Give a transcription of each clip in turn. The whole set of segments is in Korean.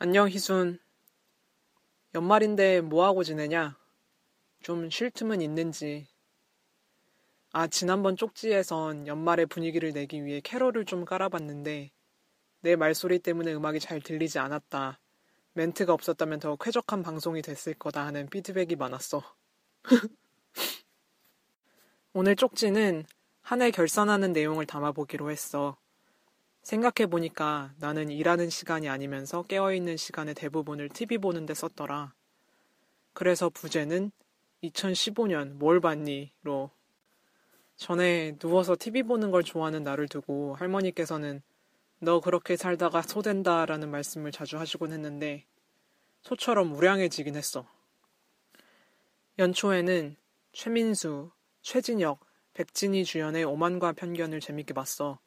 안녕 희순. 연말인데 뭐하고 지내냐? 좀 쉴 틈은 있는지. 아, 지난번 쪽지에선 연말의 분위기를 내기 위해 캐롤을 좀 깔아봤는데 내 말소리 때문에 음악이 잘 들리지 않았다. 멘트가 없었다면 더 쾌적한 방송이 됐을 거다 하는 피드백이 많았어. 오늘 쪽지는 한 해 결산하는 내용을 담아보기로 했어. 생각해보니까 나는 일하는 시간이 아니면서 깨어있는 시간의 대부분을 TV 보는데 썼더라. 그래서 부제는 2015년 뭘 봤니?로 전에 누워서 TV 보는 걸 좋아하는 나를 두고 할머니께서는 너 그렇게 살다가 소된다 라는 말씀을 자주 하시곤 했는데 소처럼 우량해지긴 했어. 연초에는 최민수, 최진혁, 백진희 주연의 오만과 편견을 재밌게 봤어.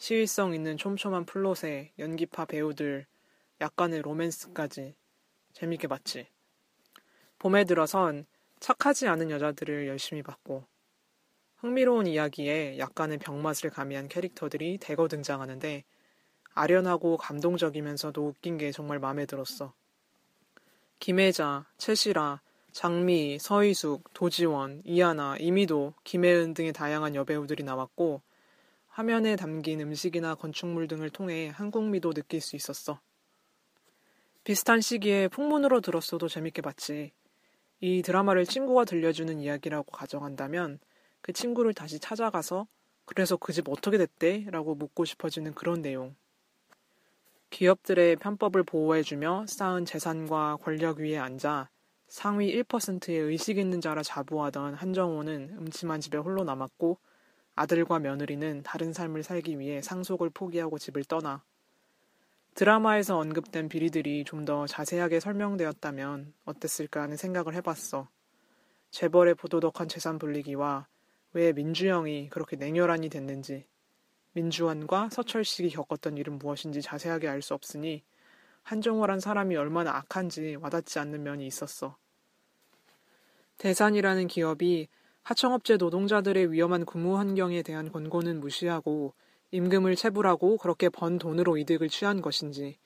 시의성 있는 촘촘한 플롯에 연기파 배우들, 약간의 로맨스까지 재밌게 봤지. 봄에 들어선 착하지 않은 여자들을 열심히 봤고, 흥미로운 이야기에 약간의 병맛을 가미한 캐릭터들이 대거 등장하는데, 아련하고 감동적이면서도 웃긴 게 정말 마음에 들었어. 김혜자, 최시라, 장미, 서희숙, 도지원, 이하나, 이미도, 김혜은 등의 다양한 여배우들이 나왔고, 화면에 담긴 음식이나 건축물 등을 통해 한국미도 느낄 수 있었어. 비슷한 시기에 풍문으로 들었어도 재밌게 봤지. 이 드라마를 친구가 들려주는 이야기라고 가정한다면 그 친구를 다시 찾아가서 그래서 그 집 어떻게 됐대? 라고 묻고 싶어지는 그런 내용. 기업들의 편법을 보호해주며 쌓은 재산과 권력 위에 앉아 상위 1%의 의식 있는 자라 자부하던 한정호는 음침한 집에 홀로 남았고 아들과 며느리는 다른 삶을 살기 위해 상속을 포기하고 집을 떠나 드라마에서 언급된 비리들이 좀 더 자세하게 설명되었다면 어땠을까 하는 생각을 해봤어. 재벌의 부도덕한 재산 분리기와 왜 민주영이 그렇게 냉혈한이 됐는지, 민주환과 서철식이 겪었던 일은 무엇인지 자세하게 알 수 없으니 한정호란 사람이 얼마나 악한지 와닿지 않는 면이 있었어. 대산이라는 기업이 하청업체 노동자들의 위험한 근무 환경에 대한 권고는 무시하고 임금을 체불하고 그렇게 번 돈으로 이득을 취한 것인지,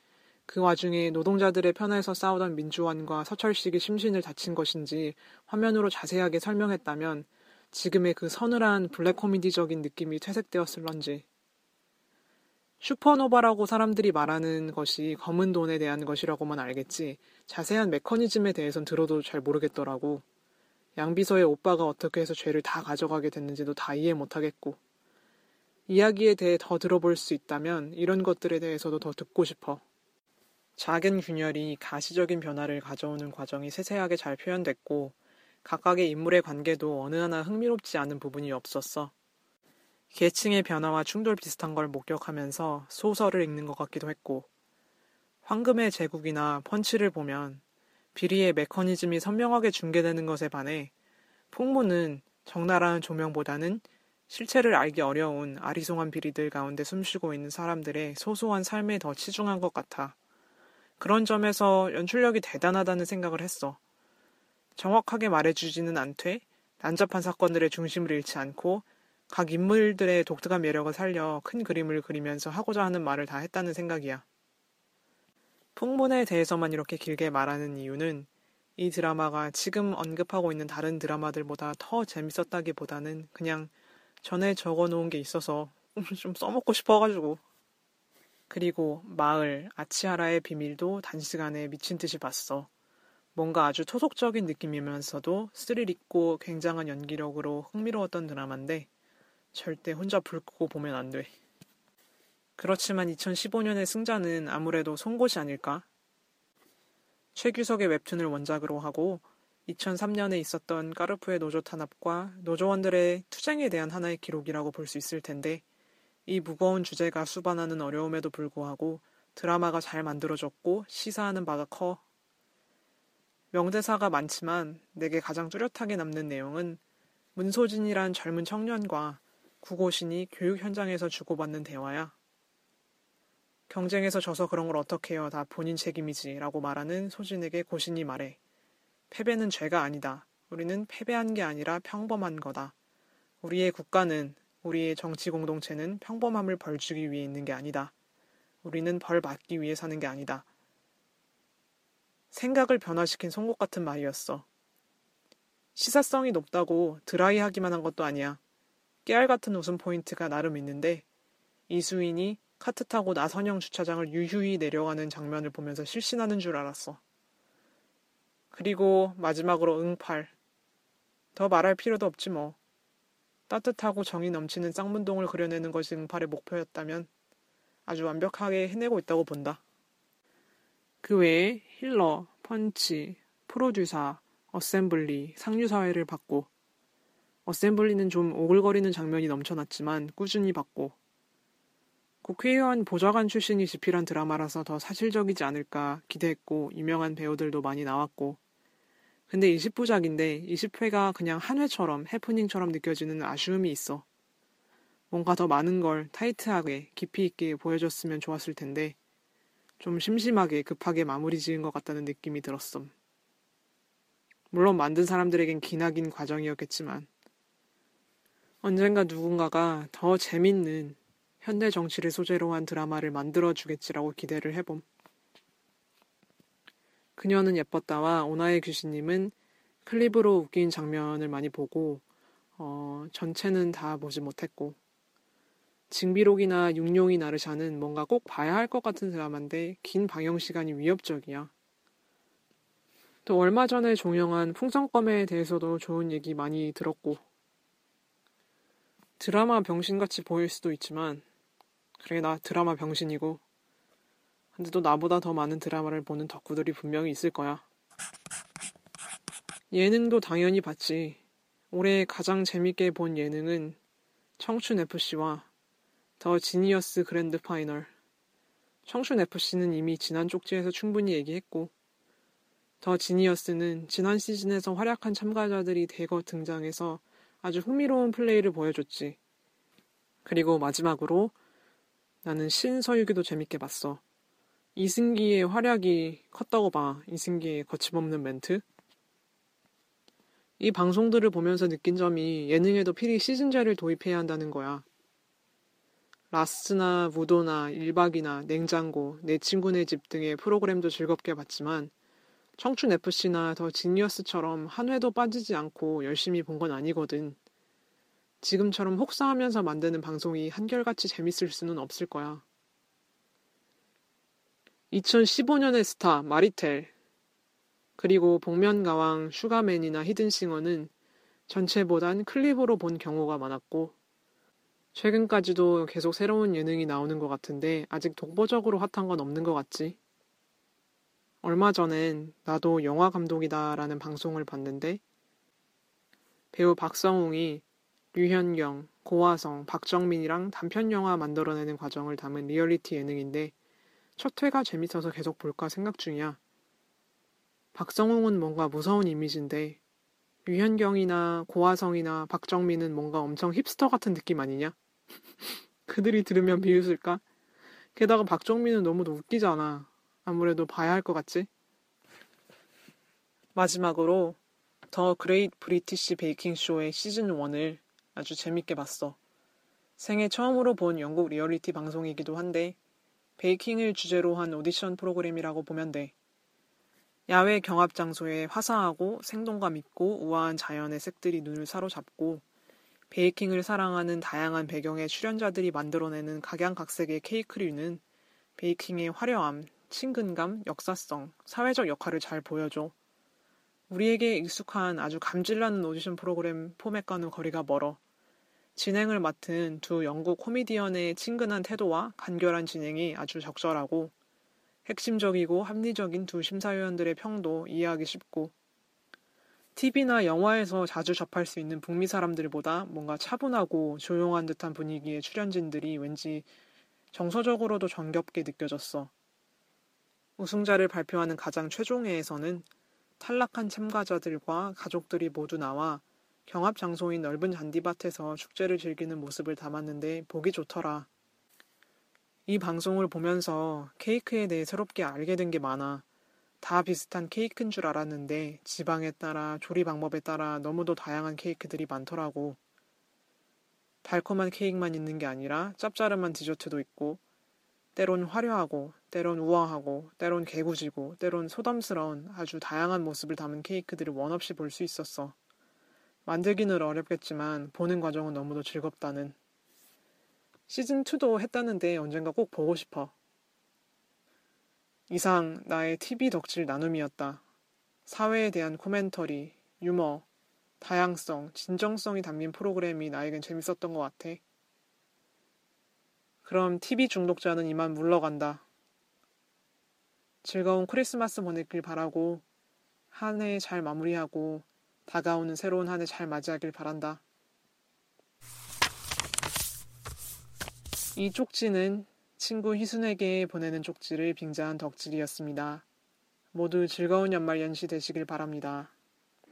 그 와중에 노동자들의 편에서 싸우던 민주환과 서철식이 심신을 다친 것인지 화면으로 자세하게 설명했다면 지금의 그 서늘한 블랙 코미디적인 느낌이 퇴색되었을런지. 슈퍼노바라고 사람들이 말하는 것이 검은 돈에 대한 것이라고만 알겠지 자세한 메커니즘에 대해선 들어도 잘 모르겠더라고. 양비서의 오빠가 어떻게 해서 죄를 다 가져가게 됐는지도 다 이해 못하겠고. 이야기에 대해 더 들어볼 수 있다면 이런 것들에 대해서도 더 듣고 싶어. 작은 균열이 가시적인 변화를 가져오는 과정이 세세하게 잘 표현됐고, 각각의 인물의 관계도 어느 하나 흥미롭지 않은 부분이 없었어. 계층의 변화와 충돌 비슷한 걸 목격하면서 소설을 읽는 것 같기도 했고, 황금의 제국이나 펀치를 보면 비리의 메커니즘이 선명하게 중계되는 것에 반해 풍문은 적나라한 조명보다는 실체를 알기 어려운 아리송한 비리들 가운데 숨쉬고 있는 사람들의 소소한 삶에 더 치중한 것 같아. 그런 점에서 연출력이 대단하다는 생각을 했어. 정확하게 말해주지는 않되 난잡한 사건들의 중심을 잃지 않고 각 인물들의 독특한 매력을 살려 큰 그림을 그리면서 하고자 하는 말을 다 했다는 생각이야. 풍문에 대해서만 이렇게 길게 말하는 이유는 이 드라마가 지금 언급하고 있는 다른 드라마들보다 더 재밌었다기보다는 그냥 전에 적어 놓은 게 있어서 좀 써먹고 싶어가지고. 그리고 마을, 아치하라의 비밀도 단시간에 미친 듯이 봤어. 뭔가 아주 토속적인 느낌이면서도 스릴 있고 굉장한 연기력으로 흥미로웠던 드라마인데 절대 혼자 불 끄고 보면 안 돼. 그렇지만 2015년의 승자는 아무래도 송곳이 아닐까? 최규석의 웹툰을 원작으로 하고 2003년에 있었던 까르푸의 노조 탄압과 노조원들의 투쟁에 대한 하나의 기록이라고 볼 수 있을 텐데 이 무거운 주제가 수반하는 어려움에도 불구하고 드라마가 잘 만들어졌고 시사하는 바가 커. 명대사가 많지만 내게 가장 뚜렷하게 남는 내용은 문소진이란 젊은 청년과 구고신이 교육 현장에서 주고받는 대화야. 경쟁에서 져서 그런 걸 어떻게 해요? 다 본인 책임이지. 라고 말하는 소진에게 고신이 말해. 패배는 죄가 아니다. 우리는 패배한 게 아니라 평범한 거다. 우리의 국가는, 우리의 정치 공동체는 평범함을 벌주기 위해 있는 게 아니다. 우리는 벌 받기 위해 사는 게 아니다. 생각을 변화시킨 송곳 같은 말이었어. 시사성이 높다고 드라이하기만 한 것도 아니야. 깨알 같은 웃음 포인트가 나름 있는데 이수인이 카트 타고 나선영 주차장을 유유히 내려가는 장면을 보면서 실신하는 줄 알았어. 그리고 마지막으로 응팔. 더 말할 필요도 없지 뭐. 따뜻하고 정이 넘치는 쌍문동을 그려내는 것이 응팔의 목표였다면 아주 완벽하게 해내고 있다고 본다. 그 외에 힐러, 펀치, 프로듀사, 어셈블리, 상류사회를 봤고 어셈블리는 좀 오글거리는 장면이 넘쳐났지만 꾸준히 봤고 국회의원 보좌관 출신이 집필한 드라마라서 더 사실적이지 않을까 기대했고 유명한 배우들도 많이 나왔고 근데 20부작인데 20회가 그냥 한 회처럼 해프닝처럼 느껴지는 아쉬움이 있어. 뭔가 더 많은 걸 타이트하게 깊이 있게 보여줬으면 좋았을 텐데 좀 심심하게 급하게 마무리 지은 것 같다는 느낌이 들었음. 물론 만든 사람들에겐 기나긴 과정이었겠지만 언젠가 누군가가 더 재밌는 현대 정치를 소재로 한 드라마를 만들어주겠지라고 기대를 해봄. 그녀는 예뻤다와 오나의 귀신님은 클립으로 웃긴 장면을 많이 보고 어, 전체는 다 보지 못했고 징비록이나 육룡이 나르샤는 뭔가 꼭 봐야 할 것 같은 드라마인데 긴 방영 시간이 위협적이야. 또 얼마 전에 종영한 풍선껌에 대해서도 좋은 얘기 많이 들었고 드라마 병신같이 보일 수도 있지만 그래 나 드라마 병신이고 근데 또 나보다 더 많은 드라마를 보는 덕후들이 분명히 있을 거야. 예능도 당연히 봤지. 올해 가장 재밌게 본 예능은 청춘 FC와 더 지니어스 그랜드 파이널. 청춘 FC는 이미 지난 쪽지에서 충분히 얘기했고, 더 지니어스는 지난 시즌에서 활약한 참가자들이 대거 등장해서 아주 흥미로운 플레이를 보여줬지. 그리고 마지막으로 나는 신서유기도 재밌게 봤어. 이승기의 활약이 컸다고 봐. 이승기의 거침없는 멘트. 이 방송들을 보면서 느낀 점이 예능에도 필히 시즌제를 도입해야 한다는 거야. 라스나 무도나 일박이나 냉장고, 내 친구네 집 등의 프로그램도 즐겁게 봤지만 청춘 FC나 더 지니어스처럼 한 회도 빠지지 않고 열심히 본 건 아니거든. 지금처럼 혹사하면서 만드는 방송이 한결같이 재밌을 수는 없을 거야. 2015년의 스타 마리텔 그리고 복면가왕 슈가맨이나 히든싱어는 전체보단 클립으로 본 경우가 많았고 최근까지도 계속 새로운 예능이 나오는 것 같은데 아직 독보적으로 핫한 건 없는 것 같지? 얼마 전엔 나도 영화 감독이다라는 방송을 봤는데 배우 박성웅이 류현경, 고아성, 박정민이랑 단편 영화 만들어내는 과정을 담은 리얼리티 예능인데 첫 회가 재밌어서 계속 볼까 생각 중이야. 박성웅은 뭔가 무서운 이미지인데 류현경이나 고아성이나 박정민은 뭔가 엄청 힙스터 같은 느낌 아니냐? 그들이 들으면 비웃을까? 게다가 박정민은 너무 웃기잖아. 아무래도 봐야 할 것 같지? 마지막으로 The Great British Baking Show의 시즌 1을 아주 재밌게 봤어. 생애 처음으로 본 영국 리얼리티 방송이기도 한데 baking을 주제로 한 오디션 프로그램이라고 보면 돼. 야외 경합 장소에 화사하고 생동감 있고 우아한 자연의 색들이 눈을 사로잡고 baking을 사랑하는 다양한 배경의 출연자들이 만들어내는 각양각색의 케이크류는 베이킹의 화려함, 친근감, 역사성, 사회적 역할을 잘 보여줘. 우리에게 익숙한 아주 감질나는 오디션 프로그램 포맷과는 거리가 멀어. 진행을 맡은 두 영국 코미디언의 친근한 태도와 간결한 진행이 아주 적절하고 핵심적이고 합리적인 두 심사위원들의 평도 이해하기 쉽고 TV나 영화에서 자주 접할 수 있는 북미 사람들보다 뭔가 차분하고 조용한 듯한 분위기의 출연진들이 왠지 정서적으로도 정겹게 느껴졌어. 우승자를 발표하는 가장 최종회에서는 탈락한 참가자들과 가족들이 모두 나와 경합 장소인 넓은 잔디밭에서 축제를 즐기는 모습을 담았는데 보기 좋더라. 이 방송을 보면서 케이크에 대해 새롭게 알게 된 게 많아. 다 비슷한 케이크인 줄 알았는데 지방에 따라 조리 방법에 따라 너무도 다양한 케이크들이 많더라고. 달콤한 케이크만 있는 게 아니라 짭짤한 디저트도 있고 때론 화려하고 때론 우아하고 때론 개구지고 때론 소담스러운 아주 다양한 모습을 담은 케이크들을 원없이 볼 수 있었어. 만들기는 어렵겠지만 보는 과정은 너무도 즐겁다는. 시즌2도 했다는데 언젠가 꼭 보고 싶어. 이상 나의 TV 덕질 나눔이었다. 사회에 대한 코멘터리, 유머, 다양성, 진정성이 담긴 프로그램이 나에겐 재밌었던 것 같아. 그럼 TV 중독자는 이만 물러간다. 즐거운 크리스마스 보내길 바라고 한 해 잘 마무리하고 다가오는 새로운 한 해 잘 맞이하길 바란다. 이 쪽지는 친구 희순에게 보내는 쪽지를 빙자한 덕질이었습니다. 모두 즐거운 연말 연시 되시길 바랍니다.